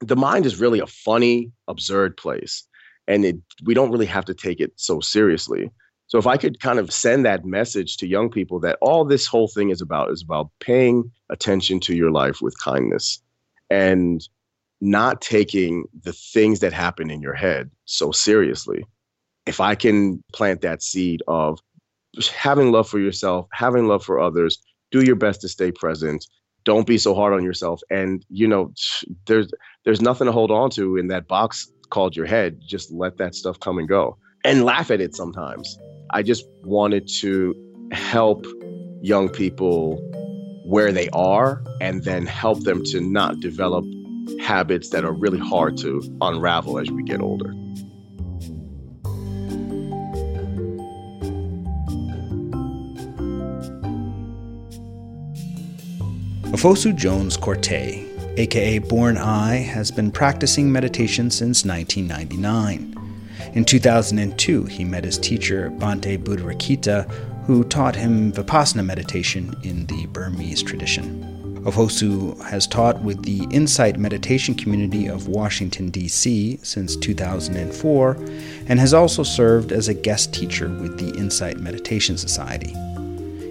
the mind is really a funny, absurd place. And it, we don't really have to take it so seriously. So if I could kind of send that message to young people that all this whole thing is about is about paying attention to your life with kindness and not taking the things that happen in your head so seriously. If I can plant that seed of having love for yourself, having love for others, do your best to stay present. Don't be so hard on yourself. And you know, there's there's nothing to hold on to in that box called your head. Just let that stuff come and go. And laugh at it sometimes. I just wanted to help young people where they are and then help them to not develop habits that are really hard to unravel as we get older. Ofosu Jones Quartey, aka Born I, has been practicing meditation since 1999. In 2002, he met his teacher, Bhante Buddharakkhita, who taught him Vipassana meditation in the Burmese tradition. Ofosu has taught with the Insight Meditation Community of Washington, D.C. since 2004 and has also served as a guest teacher with the Insight Meditation Society.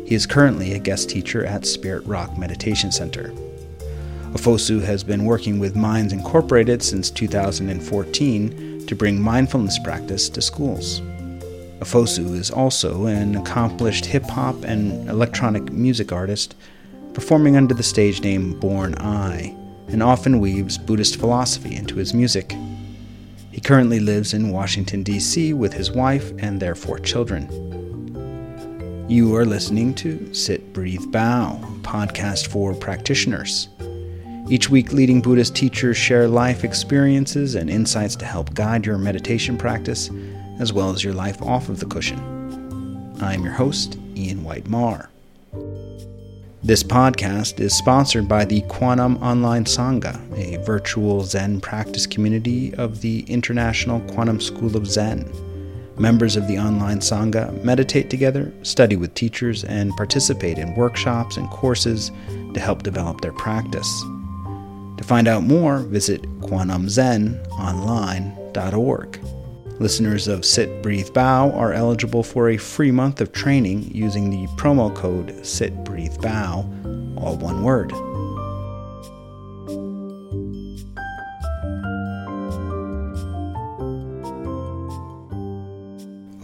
He is currently a guest teacher at Spirit Rock Meditation Center. Ofosu has been working with Minds Incorporated since 2014 to bring mindfulness practice to schools. Ofosu is also an accomplished hip hop and electronic music artist, performing under the stage name Born I, and often weaves Buddhist philosophy into his music. He currently lives in Washington, D.C. with his wife and their four children. You are listening to Sit, Breathe, Bow, podcast for practitioners. Each week, leading Buddhist teachers share life experiences and insights to help guide your meditation practice, as well as your life off of the cushion. I'm your host, Ian White Marr. This podcast is sponsored by the Quantum Online Sangha, a virtual Zen practice community of the International Quantum School of Zen. Members of the online Sangha meditate together, study with teachers, and participate in workshops and courses to help develop their practice. To find out more, visit kwanumzenonline.org. Listeners of Sit, Breathe, Bow are eligible for a free month of training using the promo code Sit, Breathe, Bow, all one word.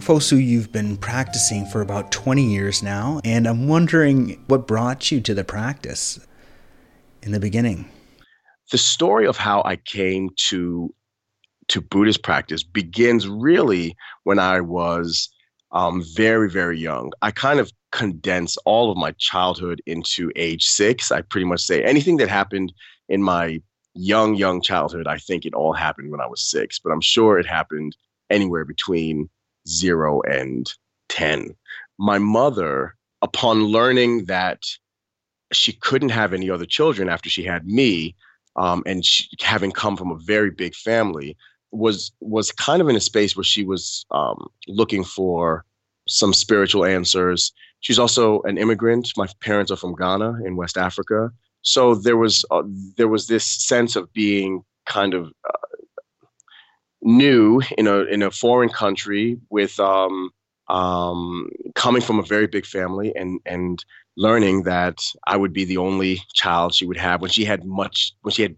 Fosu, you've been practicing for about 20 years now, and I'm wondering what brought you to the practice in the beginning. The story of how I came to to Buddhist practice begins really when I was um, very, very young. I kind of condense all of my childhood into age six. I pretty much say anything that happened in my young, young childhood, I think it all happened when I was six, but I'm sure it happened anywhere between zero and 10. My mother, upon learning that she couldn't have any other children after she had me, um, and she, having come from a very big family, was was kind of in a space where she was um, looking for some spiritual answers. She's also an immigrant. My parents are from Ghana in West Africa, so there was uh, there was this sense of being kind of uh, new in a in a foreign country with um, um, coming from a very big family and and learning that I would be the only child she would have when she had much when she had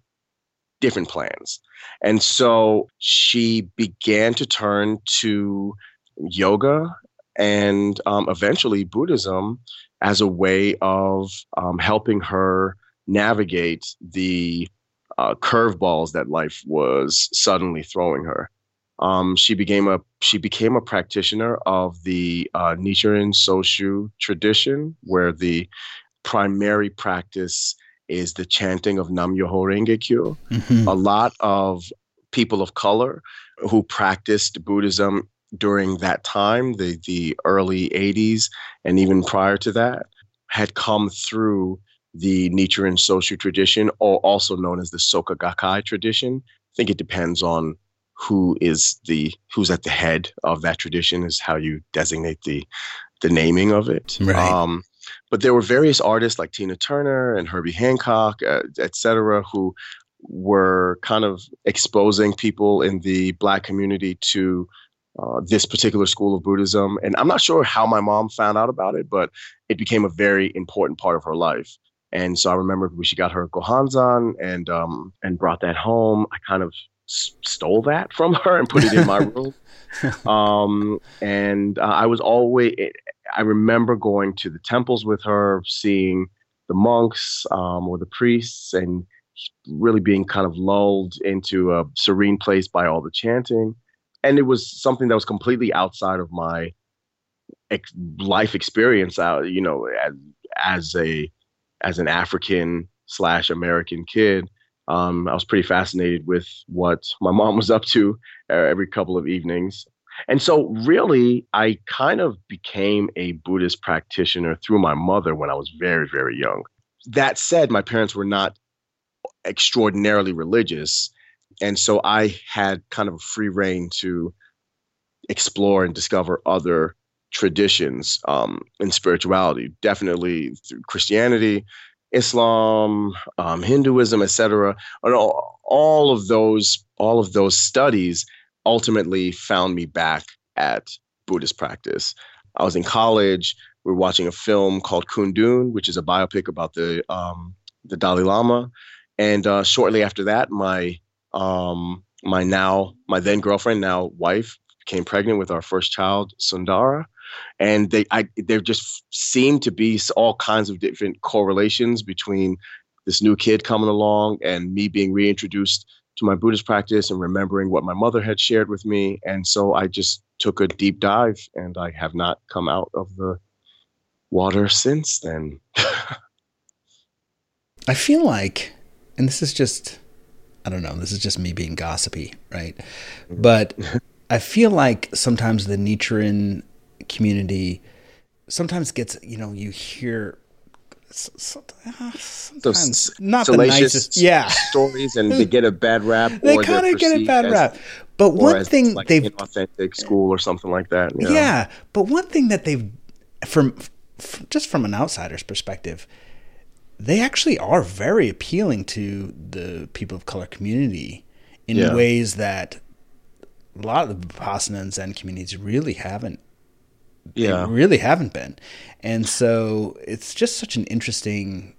different plans. And so she began to turn to yoga and um, eventually Buddhism as a way of um, helping her navigate the uh, curveballs that life was suddenly throwing her. Um, she became a she became a practitioner of the uh, Nichiren Soshu tradition, where the primary practice is the chanting of Nam Myoho Renge Kyo. Mm-hmm. A lot of people of color who practiced Buddhism during that time, the the early 80s, and even prior to that, had come through the Nichiren Soshu tradition, or also known as the Soka Gakkai tradition. I think it depends on who is the who's at the head of that tradition is how you designate the the naming of it. Right. Um, but there were various artists like Tina Turner and Herbie Hancock, uh, etc., who were kind of exposing people in the black community to uh, this particular school of Buddhism. And I'm not sure how my mom found out about it, but it became a very important part of her life. And so I remember when she got her gohonzon and um, and brought that home. I kind of s- stole that from her and put it in my room. Um, and uh, I was always. I remember going to the temples with her, seeing the monks um, or the priests, and really being kind of lulled into a serene place by all the chanting. And it was something that was completely outside of my ex- life experience. Out, you know, as, as a as an African slash American kid, um, I was pretty fascinated with what my mom was up to uh, every couple of evenings. And so, really, I kind of became a Buddhist practitioner through my mother when I was very, very young. That said, my parents were not extraordinarily religious. And so I had kind of a free reign to explore and discover other traditions um, in spirituality, definitely through Christianity, Islam, um, Hinduism, etc. And all, all of those, all of those studies ultimately found me back at Buddhist practice. I was in college. We were watching a film called Kundun, which is a biopic about the um, the Dalai Lama. And uh, shortly after that, my um, my now my then girlfriend, now wife, became pregnant with our first child, Sundara. And they I there just seemed to be all kinds of different correlations between this new kid coming along and me being reintroduced to my Buddhist practice and remembering what my mother had shared with me. And so I just took a deep dive and I have not come out of the water since then. I feel like, and this is just, I don't know, this is just me being gossipy, right? Mm-hmm. But I feel like sometimes the Nichiren community sometimes gets, you know, you hear sometimes not the nicest yeah stories and they get a bad rap they kind of get a bad rap but one thing like they've authentic school or something like that you know? yeah but one thing that they've from, from just from an outsider's perspective they actually are very appealing to the people of color community in yeah. ways that a lot of the Vipassana and Zen communities really haven't yeah. really haven't been. And so it's just such an interesting.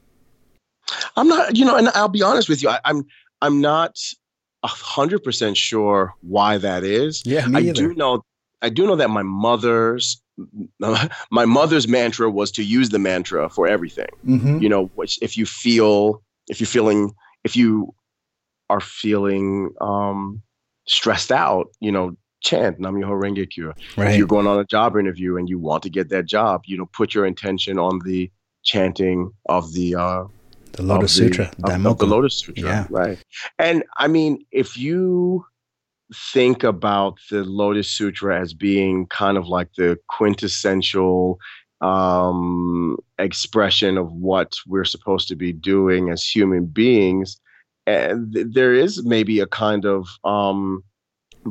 I'm not, you know, and I'll be honest with you, I, I'm, I'm not a hundred percent sure why that is. Yeah, I either. do know, I do know that my mother's, my mother's mantra was to use the mantra for everything. Mm-hmm. You know, which if you feel, if you're feeling, if you are feeling um, stressed out, you know, chant Nam Myoho Renge Kyo. Right. If you're going on a job interview and you want to get that job, you know, put your intention on the chanting of the uh, the Lotus the, Sutra, of, of the Lotus Sutra, yeah. right? And I mean, if you think about the Lotus Sutra as being kind of like the quintessential um, expression of what we're supposed to be doing as human beings, and there is maybe a kind of um,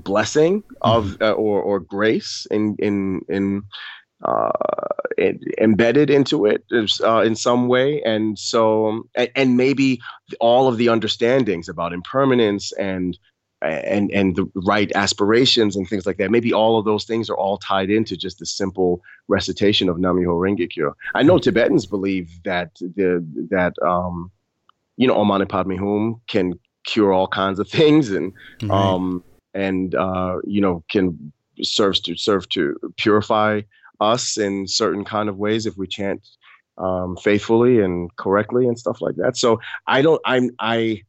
blessing of mm-hmm. uh, or or grace in in in uh, embedded into it uh, in some way, and so and, and, maybe all of the understandings about impermanence and and and the right aspirations and things like that. Maybe all of those things are all tied into just the simple recitation of Nam Myoho Renge Kyo. I know mm-hmm. Tibetans believe that the that um, you know Om Mani Padme Hum can cure all kinds of things and right. um and uh, you know can serves to serve to purify us in certain kind of ways if we chant um, faithfully and correctly and stuff like that. So I don't. I'm I.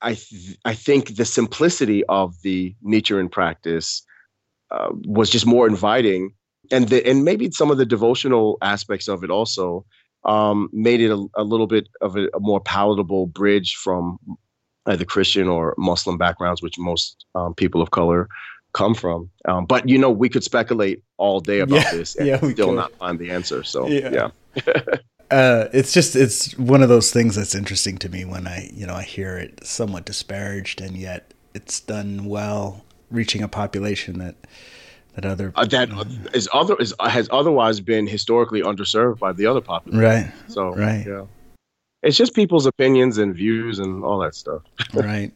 I th- I think the simplicity of the Nichiren practice uh, was just more inviting, and the and maybe some of the devotional aspects of it also um, made it a, a, little bit of a, a, more palatable bridge from either Christian or Muslim backgrounds, which most um, people of color come from. Um, but you know, we could speculate all day about yeah, this and yeah, still could. not find the answer. So yeah. yeah. uh, it's just it's one of those things that's interesting to me when I you know I hear it somewhat disparaged and yet it's done well, reaching a population that that other uh, that is other is has otherwise been historically underserved by the other population. Right. So right. Yeah. It's just people's opinions and views and all that stuff. right.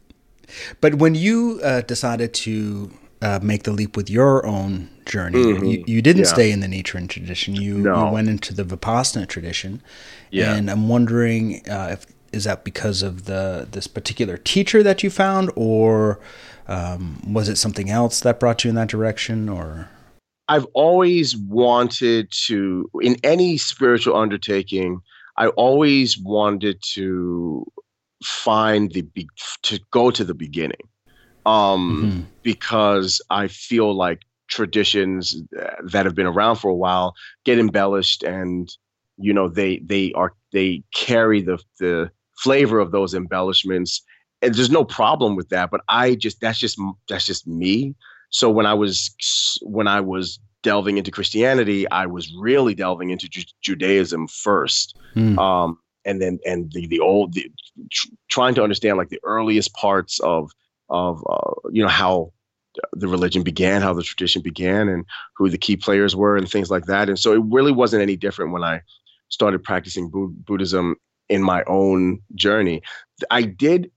But when you uh, decided to uh, make the leap with your own journey, mm-hmm. you, you, didn't yeah. stay in the Nichiren tradition. You, no. you, went into the Vipassana tradition. Yeah. And I'm wondering uh, if is that because of the this particular teacher that you found, or um, was it something else that brought you in that direction, or? I've always wanted to, in any spiritual undertaking, I always wanted to find the to go to the beginning, um, mm-hmm. because I feel like traditions that have been around for a while get embellished, and you know they they are they carry the the flavor of those embellishments, and there's no problem with that. But I just that's just that's just me. So when I was when I was delving into Christianity, I was really delving into Ju- Judaism first, mm. um, and then and the the old the, tr- trying to understand like the earliest parts of of uh, you know how the religion began, how the tradition began, and who the key players were, and things like that. And so it really wasn't any different when I started practicing Bu- Buddhism in my own journey. I did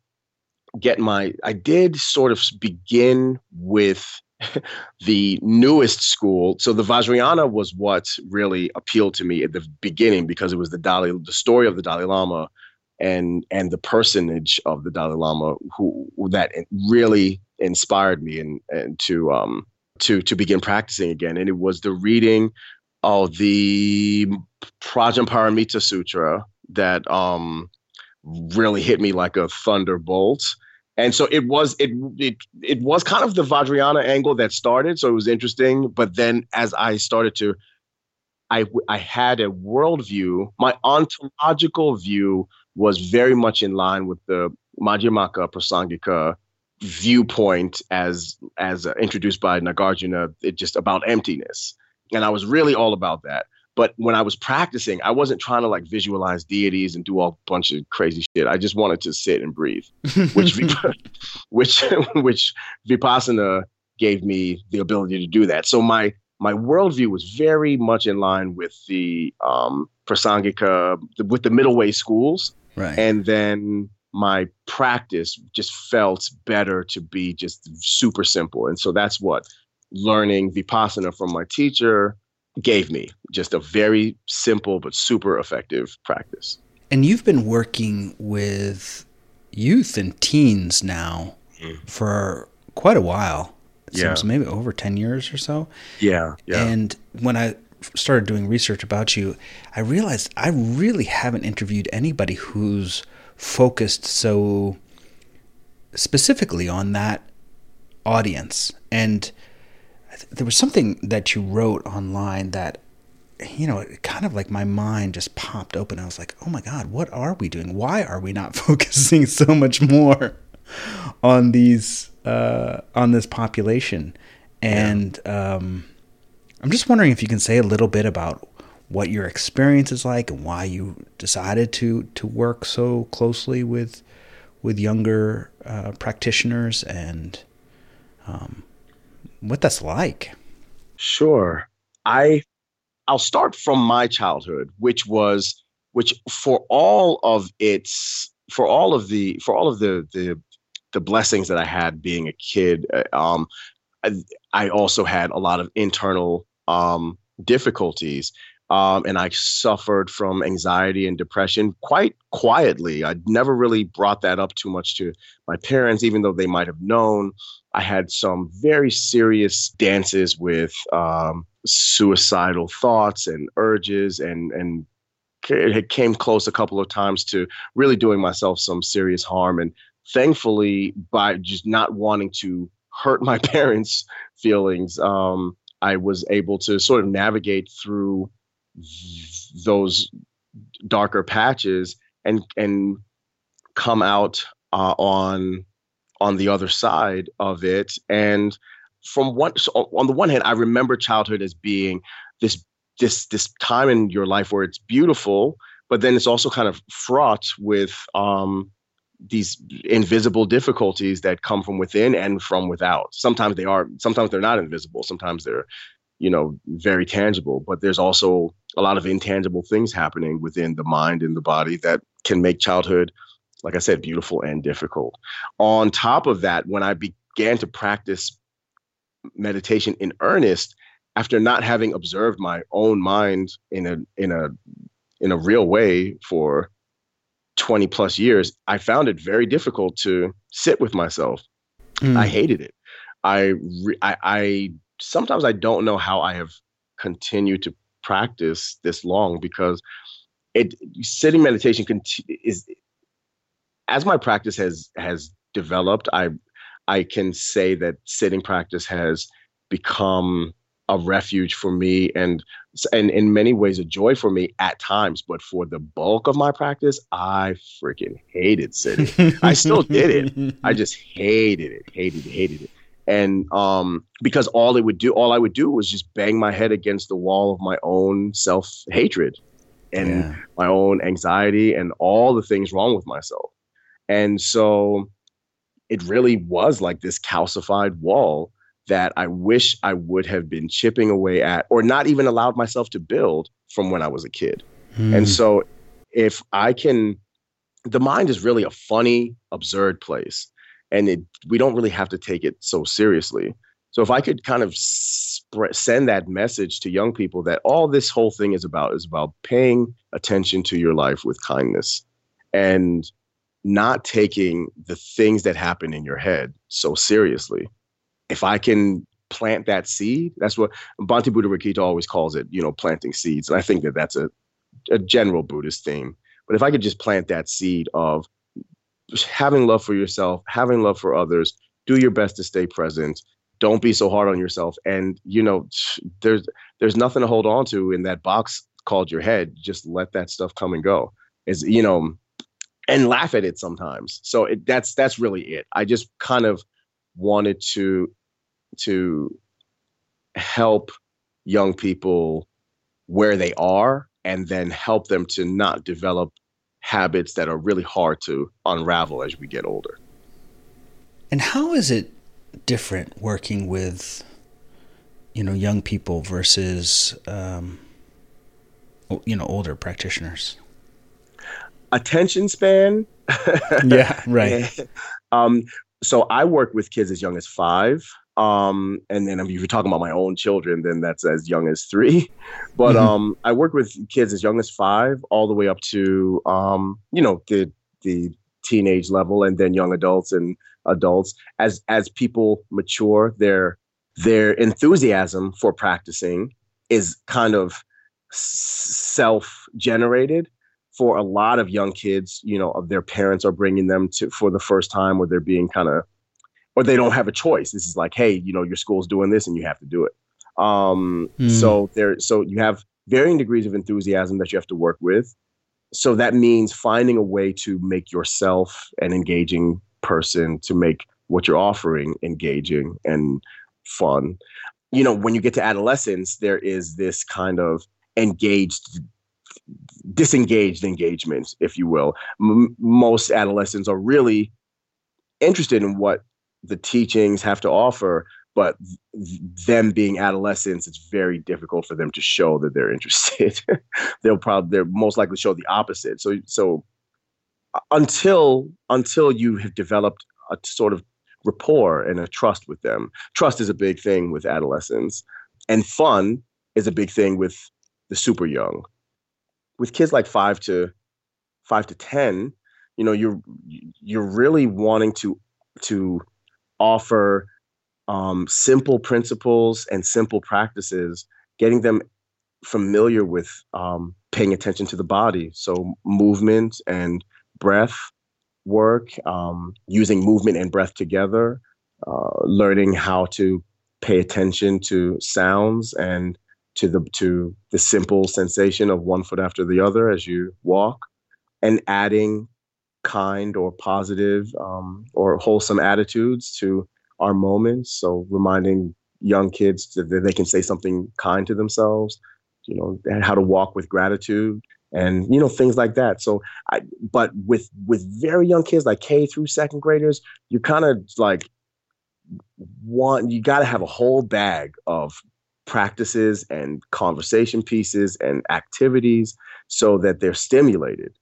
get my I did sort of begin with the newest school. So the Vajrayana was what really appealed to me at the beginning because it was the Dalai, the story of the Dalai Lama, and and the personage of the Dalai Lama who that really inspired me and and to um to to begin practicing again. And it was the reading of the Prajnaparamita Sutra that um really hit me like a thunderbolt and so it was it it it was kind of the Vajrayana angle that started, so it was interesting. But then as I started to, I I had a worldview. My ontological view was very much in line with the Madhyamaka Prasangika viewpoint as as uh, introduced by Nagarjuna. It just about emptiness, and I was really all about that. But when I was practicing, I wasn't trying to like visualize deities and do all a bunch of crazy shit. I just wanted to sit and breathe, which which which vipassana gave me the ability to do that. So my my worldview was very much in line with the um, Prasangika, with the middle way schools, right. and then my practice just felt better to be just super simple. And so that's what learning vipassana from my teacher gave me just a very simple but super effective practice. And you've been working with youth and teens now mm. for quite a while. It yeah. seems maybe over 10 years or so. Yeah, yeah. And when I started doing research about you, I realized I really haven't interviewed anybody who's focused so specifically on that audience. And there was something that you wrote online that you know, kind of like my mind just popped open. I was like, oh my God, what are we doing? Why are we not focusing so much more on these, uh, on this population? And yeah. um, I'm just wondering if you can say a little bit about what your experience is like and why you decided to, to work so closely with, with younger uh, practitioners and um, what that's like. Sure. I I'll start from my childhood, which was which for all of its for all of the for all of the the the blessings that I had being a kid, uh, um, I, I also had a lot of internal um, difficulties. Um, and I suffered from anxiety and depression quite quietly. I never really brought that up too much to my parents, even though they might have known. I had some very serious dances with um, suicidal thoughts and urges, and and it came close a couple of times to really doing myself some serious harm. And thankfully, by just not wanting to hurt my parents' feelings, um, I was able to sort of navigate through those darker patches and and come out uh, on on the other side of it. And from one so on the one hand i remember childhood as being this this this time in your life where it's beautiful but then it's also kind of fraught with um, these invisible difficulties that come from within and from without. Sometimes they are sometimes they're not invisible. Sometimes they're you know very tangible but there's also a lot of intangible things happening within the mind and the body that can make childhood, like I said, beautiful and difficult. On top of that, when I began to practice meditation in earnest, after not having observed my own mind in a in a in a real way for 20 plus years, I found it very difficult to sit with myself. Mm. I hated it. I, re- I, I sometimes I don't know how I have continued to practice this long because it sitting meditation is as my practice has has developed. I I can say that sitting practice has become a refuge for me and and in many ways a joy for me at times but for the bulk of my practice i freaking hated sitting i still did it i just hated it hated it hated it and um because all it would do all i would do was just bang my head against the wall of my own self-hatred and yeah. my own anxiety and all the things wrong with myself and so it really was like this calcified wall that I wish I would have been chipping away at or not even allowed myself to build from when I was a kid. Hmm. And so if I can the mind is really a funny, absurd place and it, we don't really have to take it so seriously. So if I could kind of sp- send that message to young people that all this whole thing is about is about paying attention to your life with kindness and not taking the things that happen in your head so seriously if I can plant that seed, that's what Bhante Buddharakkhita always calls it, you know, planting seeds. And I think that that's a, a general Buddhist theme. But if I could just plant that seed of having love for yourself, having love for others, do your best to stay present. Don't be so hard on yourself. And you know, there's there's nothing to hold on to in that box called your head. Just let that stuff come and go. Is you know, and laugh at it sometimes. So it, that's that's really it. I just kind of wanted to to help young people where they are and then help them to not develop habits that are really hard to unravel as we get older. And how is it different working with, you know, young people versus, um, you know, older practitioners? Attention span. yeah, right. um, so I work with kids as young as five. Um, and then if you're talking about my own children, then that's as young as three. But mm-hmm. um, I work with kids as young as five, all the way up to um, you know the the teenage level, and then young adults and adults. As as people mature, their their enthusiasm for practicing is kind of self generated for a lot of young kids, you know, of their parents are bringing them to for the first time, or they're being kind of, or they don't have a choice. This is like, hey, you know, your school's doing this, and you have to do it. Um, mm. So there, so you have varying degrees of enthusiasm that you have to work with. So that means finding a way to make yourself an engaging person, to make what you're offering engaging and fun. You know, when you get to adolescence, there is this kind of engaged disengaged engagement, if you will. M- most adolescents are really interested in what the teachings have to offer, but them being adolescents, it's very difficult for them to show that they're interested. They'll probably they're most likely show the opposite. So so until until you have developed a sort of rapport and a trust with them, trust is a big thing with adolescents, and fun is a big thing with the super young with kids like five to five to ten, you know, you're you're really wanting to to offer um, simple principles and simple practices, getting them familiar with um, paying attention to the body. So movement and breath work, um, using movement and breath together, uh, learning how to pay attention to sounds and to the to the simple sensation of one foot after the other as you walk, and adding kind or positive um, or wholesome attitudes to our moments. So reminding young kids that they can say something kind to themselves, you know, how to walk with gratitude and you know things like that. So I but with with very young kids like K through second graders, you kind of like want you got to have a whole bag of practices and conversation pieces and activities so that they're stimulated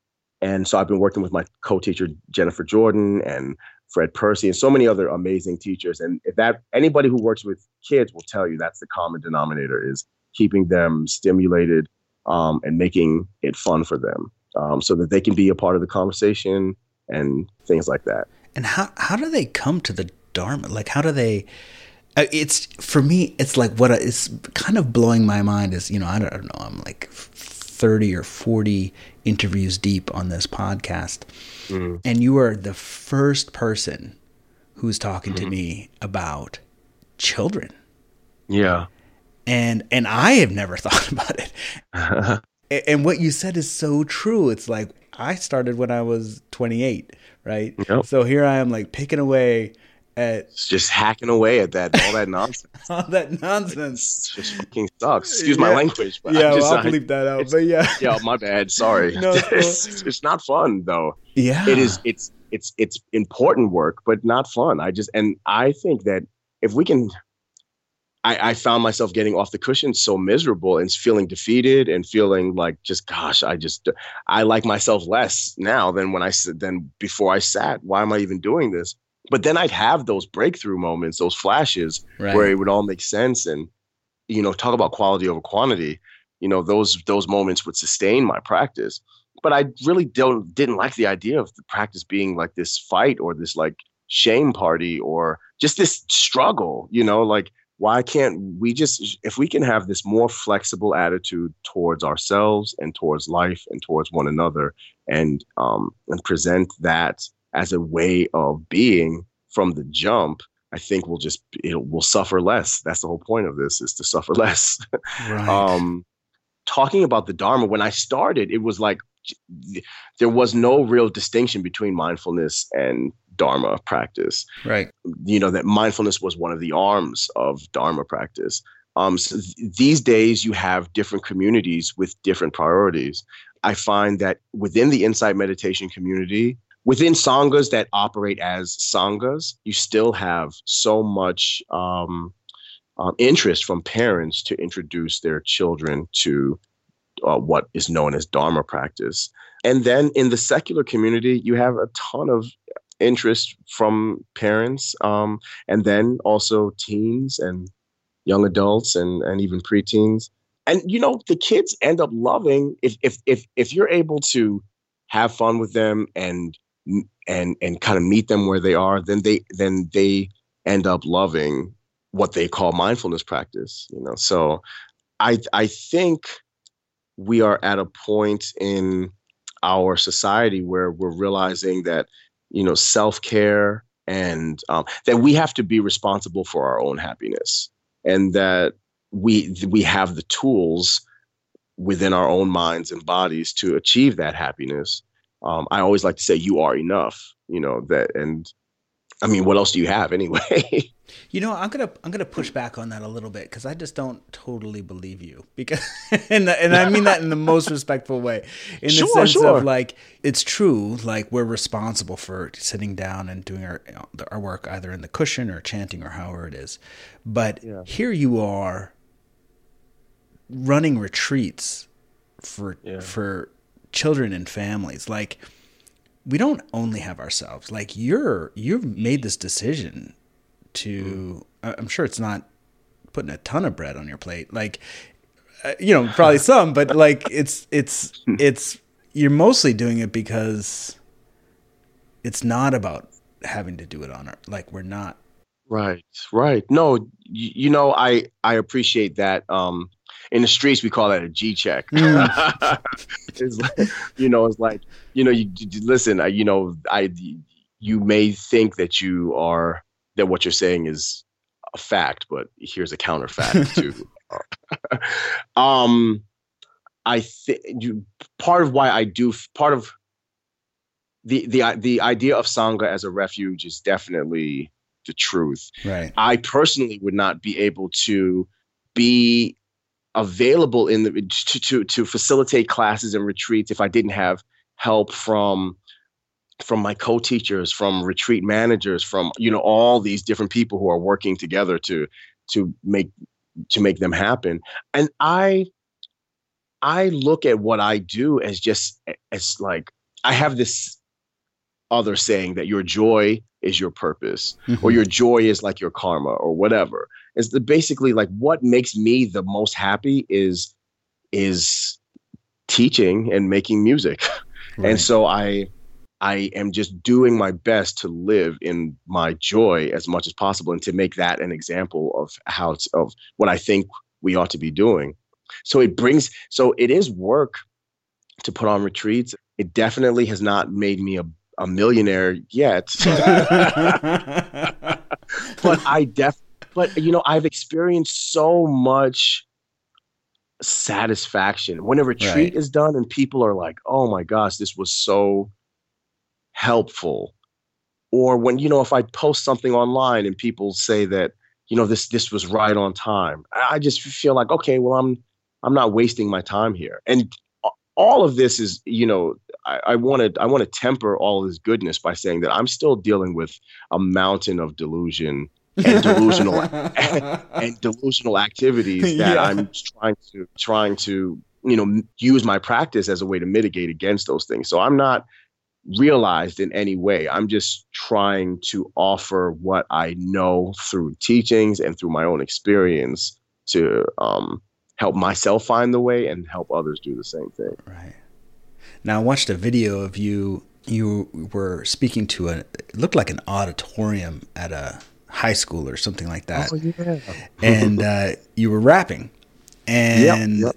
and so I've been working with my co-teacher Jennifer Jordan and Fred Percy and so many other amazing teachers. And if that anybody who works with kids will tell you that's the common denominator is keeping them stimulated um, and making it fun for them um, so that they can be a part of the conversation and things like that. And how how do they come to the Dharma? Like how do they? Uh, it's for me. It's like what is kind of blowing my mind is you know I don't, I don't know I'm like thirty or forty interviews deep on this podcast, mm-hmm. and you are the first person who's talking mm-hmm. to me about children. Yeah. And and I have never thought about it. and what you said is so true. It's like I started when I was 28, right? Yep. So here I am like picking away at it's just hacking away at that all that nonsense. all that nonsense it just fucking sucks. Excuse yeah. my language, but yeah, just, well, I'll bleep that out. But yeah, yeah, my bad. Sorry. no, it's, it's not fun though. Yeah, it is. It's it's it's important work, but not fun. I just and I think that if we can I, I, found myself getting off the cushion so miserable and feeling defeated and feeling like just gosh i just i like myself less now than when i said than before i sat why am i even doing this but then i'd have those breakthrough moments those flashes right. where it would all make sense and you know talk about quality over quantity you know those those moments would sustain my practice but i really don't didn't like the idea of the practice being like this fight or this like shame party or just this struggle you know like why can't we just if we can have this more flexible attitude towards ourselves and towards life and towards one another and um and present that as a way of being from the jump i think we'll just it will suffer less that's the whole point of this is to suffer less right. um talking about the dharma when i started it was like there was no real distinction between mindfulness and Dharma practice. Right. You know, that mindfulness was one of the arms of Dharma practice. Um, so th- these days, you have different communities with different priorities. I find that within the insight meditation community, within sanghas that operate as sanghas, you still have so much um, um, interest from parents to introduce their children to uh, what is known as Dharma practice. And then in the secular community, you have a ton of interest from parents um, and then also teens and young adults and, and even preteens and you know the kids end up loving if if if if you're able to have fun with them and and and kind of meet them where they are then they then they end up loving what they call mindfulness practice you know so i i think we are at a point in our society where we're realizing that you know, self care, and um, that we have to be responsible for our own happiness, and that we we have the tools within our own minds and bodies to achieve that happiness. Um, I always like to say, "You are enough," you know that, and I mean, what else do you have anyway? You know, I'm gonna I'm gonna push back on that a little bit because I just don't totally believe you because and and I mean that in the most respectful way, in sure, the sense sure. of like it's true, like we're responsible for sitting down and doing our our work either in the cushion or chanting or however it is, but yeah. here you are running retreats for yeah. for children and families like we don't only have ourselves. Like you're you've made this decision to mm. i'm sure it's not putting a ton of bread on your plate. Like uh, you know probably some but like it's it's it's you're mostly doing it because it's not about having to do it on our like we're not right right. No you, you know i i appreciate that um in the streets we call that a G check. Mm. it's like, you know, it's like you know, you, you listen. I, you know, I you may think that you are that what you're saying is a fact, but here's a counter fact too. um, I think you part of why I do part of the the the idea of sangha as a refuge is definitely the truth. Right. I personally would not be able to be available in the to, to to facilitate classes and retreats if I didn't have help from from my co-teachers from retreat managers from you know all these different people who are working together to to make to make them happen and i i look at what i do as just as like I have this other saying that your joy is your purpose mm-hmm. or your joy is like your karma or whatever. It's the basically like what makes me the most happy is is teaching and making music. Right. And so I I am just doing my best to live in my joy as much as possible and to make that an example of how of what I think we ought to be doing. So it brings so it is work to put on retreats. It definitely has not made me a, a millionaire yet. but I def but you know, I've experienced so much satisfaction when a retreat right. is done and people are like, "Oh my gosh, this was so helpful." Or when you know, if I post something online and people say that, you know, this this was right on time, I just feel like, okay, well, I'm I'm not wasting my time here. And all of this is, you know, I want to I want to temper all of this goodness by saying that I'm still dealing with a mountain of delusion and delusional and delusional activities that yeah. I'm trying to trying to you know use my practice as a way to mitigate against those things. So I'm not realized in any way. I'm just trying to offer what I know through teachings and through my own experience to um, help myself find the way and help others do the same thing. Right. Now I watched a video of you. You were speaking to a. It looked like an auditorium at a high school or something like that. Oh, yeah. and uh, you were rapping, and yep, yep.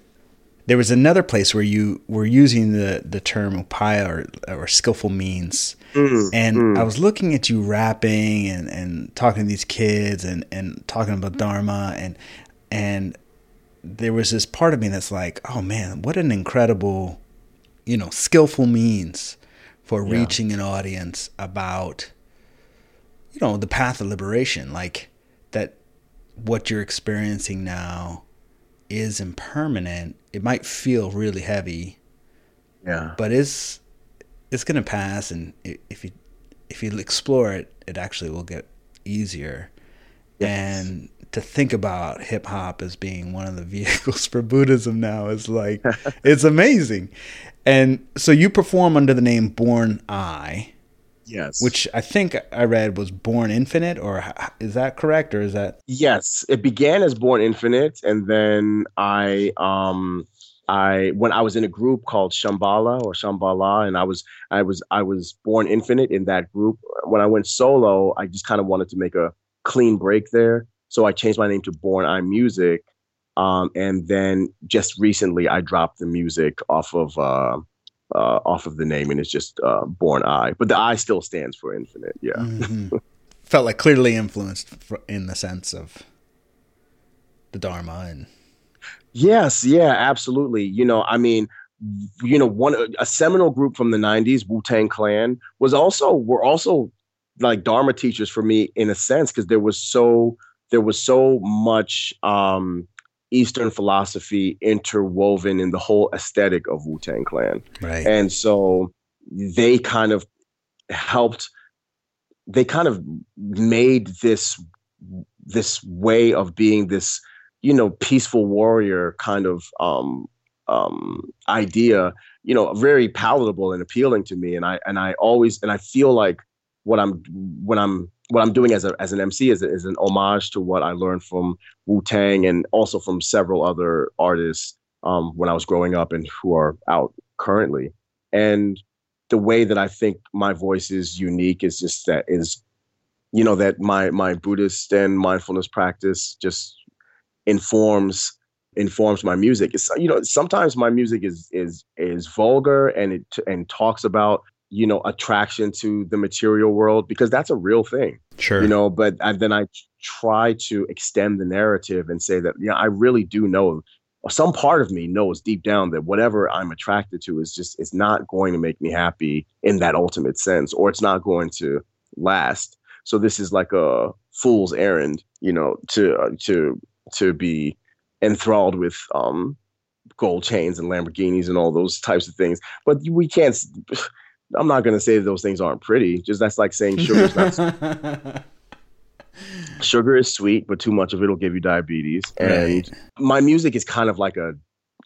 there was another place where you were using the the term upaya or or skillful means. Mm, and mm. I was looking at you rapping and, and talking to these kids and, and talking about Dharma and and there was this part of me that's like, oh man, what an incredible, you know, skillful means for yeah. reaching an audience about you know, the path of liberation, like that what you're experiencing now is impermanent. It might feel really heavy. Yeah. But it's it's going to pass and if you if you explore it, it actually will get easier. Yes. And to think about hip hop as being one of the vehicles for Buddhism now is like it's amazing. And so you perform under the name Born I. Yes. Which I think I read was Born Infinite, or is that correct, or is that? Yes, it began as Born Infinite, and then I, um, I when I was in a group called Shambhala or Shambhala, and I was I was I was Born Infinite in that group. When I went solo, I just kind of wanted to make a clean break there, so I changed my name to Born I Music. Um, and then just recently, I dropped the music off of uh, uh, off of the name, and it's just uh, Born I. But the I still stands for infinite. Yeah. Mm-hmm. Felt like clearly influenced in the sense of the Dharma and. Yes. Yeah. Absolutely. You know, I mean, you know, one a seminal group from the '90s, Wu Tang Clan, was also were also like Dharma teachers for me in a sense because there was so there was so much um Eastern philosophy interwoven in the whole aesthetic of Wu Tang Clan. Right. And so they kind of helped, they kind of made this this way of being this, you know, peaceful warrior kind of um, um, idea, you know, very palatable and appealing to me. And I and I always and I feel like what I'm when I'm what I'm doing as a as an MC is, is an homage to what I learned from Wu Tang and also from several other artists um, when I was growing up and who are out currently. And the way that I think my voice is unique is just that is, you know, that my my Buddhist and mindfulness practice just informs informs my music. It's you know sometimes my music is is is vulgar and it and talks about you know attraction to the material world because that's a real thing sure. you know but I, then i try to extend the narrative and say that yeah i really do know some part of me knows deep down that whatever i'm attracted to is just it's not going to make me happy in that ultimate sense or it's not going to last. So this is like a fool's errand you know to uh, to to be enthralled with um gold chains and lamborghinis and all those types of things. But we can't I'm not going to say those things aren't pretty. Just that's like saying sugar's not. Sugar is sweet, but too much of it will give you diabetes. And my music is kind of like a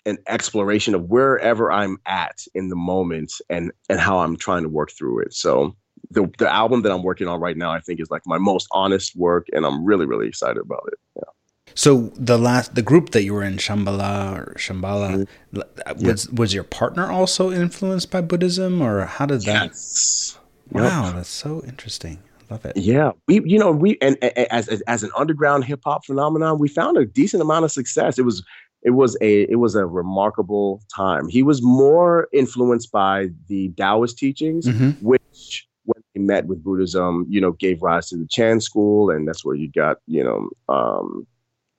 an exploration of wherever I'm at in the moment and and how I'm trying to work through it. So the the album that I'm working on right now, I think, is like my most honest work, and I'm really really excited about it. Yeah. So the last the group that you were in, Shambhala or Shambhala, mm-hmm. was yeah. was your partner also influenced by Buddhism, or how did that? Yes. Wow, yep. that's so interesting. Love it. Yeah, we you know we and, and as, as as an underground hip hop phenomenon, we found a decent amount of success. It was it was a it was a remarkable time. He was more influenced by the Taoist teachings, mm-hmm. which when he met with Buddhism, you know, gave rise to the Chan school, and that's where you got you know um,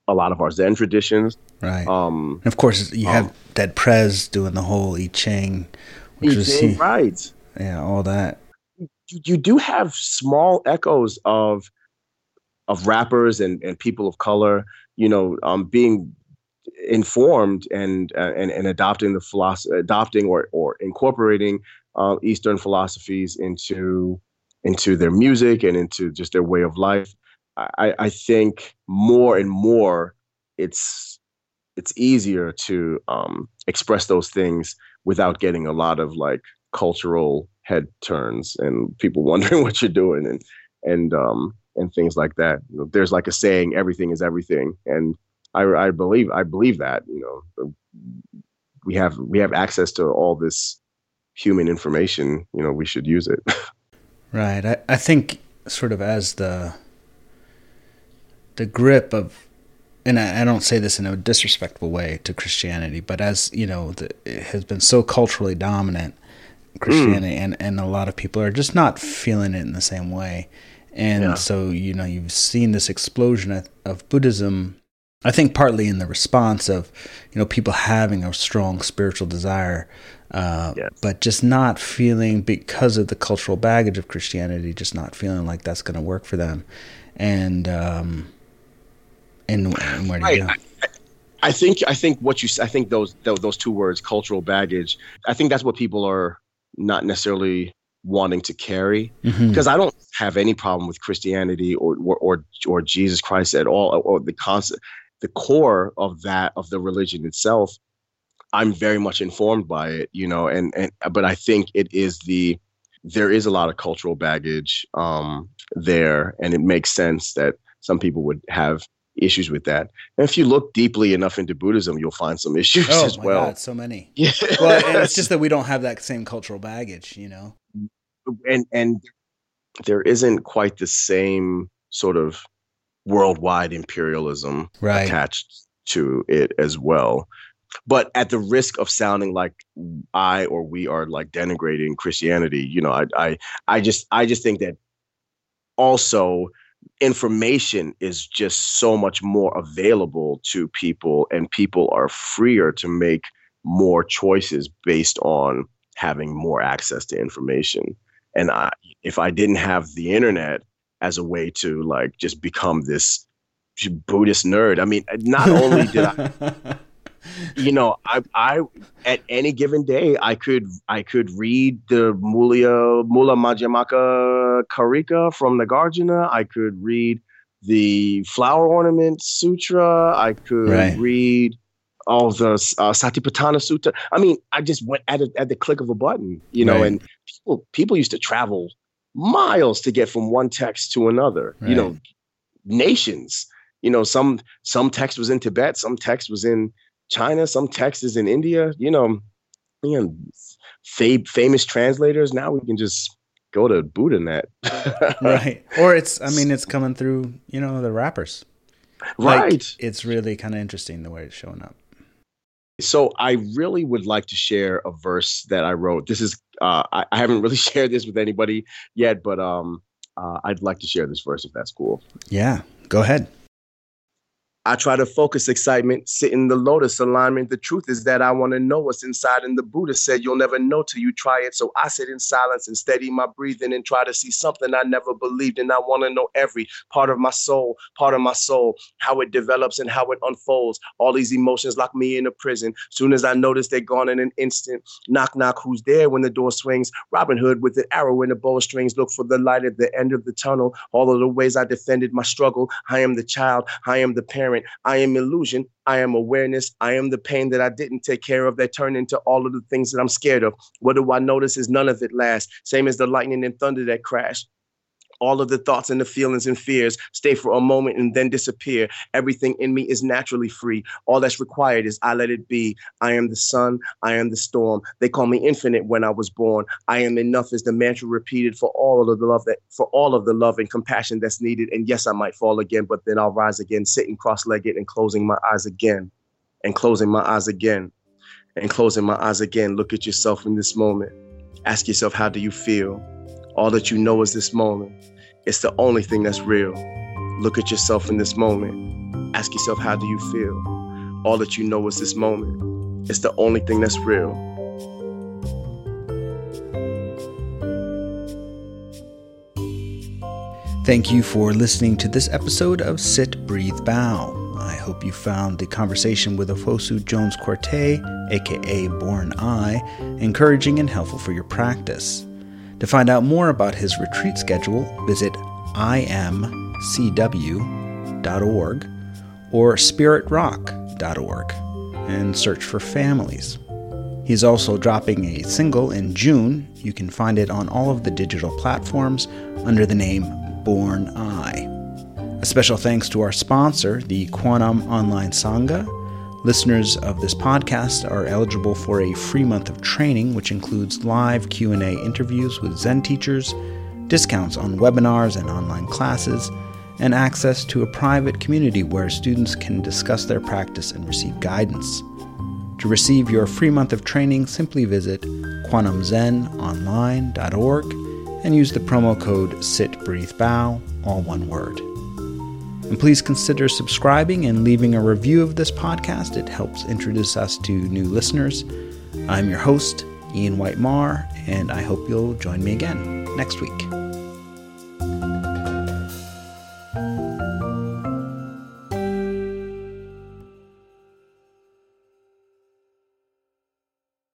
a lot of our Zen traditions. Right. Um, and of course, you have um, Dead Prez doing the whole I Ching, which I was right. Yeah, all that. You, you do have small echoes of of rappers and, and people of color, you know, um, being informed and uh, and and adopting the philosophy, adopting or or incorporating uh, Eastern philosophies into into their music and into just their way of life. I, I think more and more it's it's easier to um, express those things without getting a lot of like cultural head turns and people wondering what you're doing and and um, and things like that. You know, there's like a saying, "Everything is everything," and I, I believe I believe that you know we have we have access to all this human information. You know, we should use it. right. I, I think sort of as the the grip of and I, I, don't say this in a disrespectful way to Christianity, but as you know, the, it has been so culturally dominant Christianity, mm. and and a lot of people are just not feeling it in the same way, and yeah. so you know you've seen this explosion of, of Buddhism I think partly in the response of, you know, people having a strong spiritual desire, uh, yes. but just not feeling because of the cultural baggage of Christianity, just not feeling like that's going to work for them, and um, and, and where do you go? I, think I think what you I think those those two words, cultural baggage. I think that's what people are not necessarily wanting to carry mm-hmm. because I don't have any problem with Christianity or, or or or, Jesus Christ at all or, or the concept the core of that of the religion itself i'm very much informed by it you know and and but i think it is the there is a lot of cultural baggage um there and it makes sense that some people would have issues with that. And if you look deeply enough into buddhism you'll find some issues oh, as well. God, so many. Yeah well and it's just that we don't have that same cultural baggage you know? And and there isn't quite the same sort of worldwide imperialism right. attached to it as well. But at the risk of sounding like I or we are like denigrating Christianity, you know, I I I just I just think that also information is just so much more available to people and people are freer to make more choices based on having more access to information and I, if i didn't have the internet as a way to like just become this Buddhist nerd. I mean, not only did I, you know, I, I at any given day I could I could read the Mulia Mula Madhyamaka Karika from Nagarjuna. I could read the Flower Ornament Sutra. I could right. read all the uh, Satipatthana Sutta. I mean, I just went at it at the click of a button, you know. Right. And people people used to travel miles to get from one text to another. Right. You know, nations. You know, some some text was in Tibet, some text was in China, some text is in India. You know, you know, fam- famous translators. Now we can just go to BuddhaNet. right. Or it's I mean it's coming through, you know, the rappers. Right. Like, it's really kind of interesting the way it's showing up. So I really would like to share a verse that I wrote. This is uh, I, I, haven't really shared this with anybody yet, but um, uh, I'd like to share this verse if that's cool. Yeah, go ahead. I try to focus excitement, sit in the lotus alignment. The truth is that I want to know what's inside. And the Buddha said, You'll never know till you try it. So I sit in silence and steady my breathing and try to see something I never believed. And I want to know every part of my soul, part of my soul, how it develops and how it unfolds. All these emotions lock me in a prison. Soon as I notice they're gone in an instant. Knock, knock, who's there when the door swings? Robin Hood with an arrow in the bowstrings. Look for the light at the end of the tunnel. All of the ways I defended my struggle. I am the child. I am the parent. I am illusion. I am awareness. I am the pain that I didn't take care of that turned into all of the things that I'm scared of. What do I notice is none of it lasts. Same as the lightning and thunder that crash all of the thoughts and the feelings and fears stay for a moment and then disappear. Everything in me is naturally free. All that's required is I let it be. I am the sun. I am the storm. They call me infinite when I was born. I am enough is the mantra repeated for all of the love that for all of the love and compassion that's needed. And yes, I might fall again, but then I'll rise again, sitting cross-legged and closing my eyes again, and closing my eyes again, and closing my eyes again. Look at yourself in this moment. Ask yourself, how do you feel? All that you know is this moment. It's the only thing that's real. Look at yourself in this moment. Ask yourself, how do you feel? All that you know is this moment. It's the only thing that's real. Thank you for listening to this episode of Sit, Breathe, Bow. I hope you found the conversation with Ofosu Jones Quartey, aka Born I, encouraging and helpful for your practice. To find out more about his retreat schedule, visit imcw.org or spiritrock.org and search for families. He's also dropping a single in June. You can find it on all of the digital platforms under the name Born I. A special thanks to our sponsor, the Quantum Online Sangha, Listeners of this podcast are eligible for a free month of training which includes live Q&A interviews with Zen teachers, discounts on webinars and online classes, and access to a private community where students can discuss their practice and receive guidance. To receive your free month of training, simply visit kwanumzenonline.org and use the promo code SITBREATHEBOW, all one word. And please consider subscribing and leaving a review of this podcast. It helps introduce us to new listeners. I'm your host, Ian White Marr, and I hope you'll join me again next week.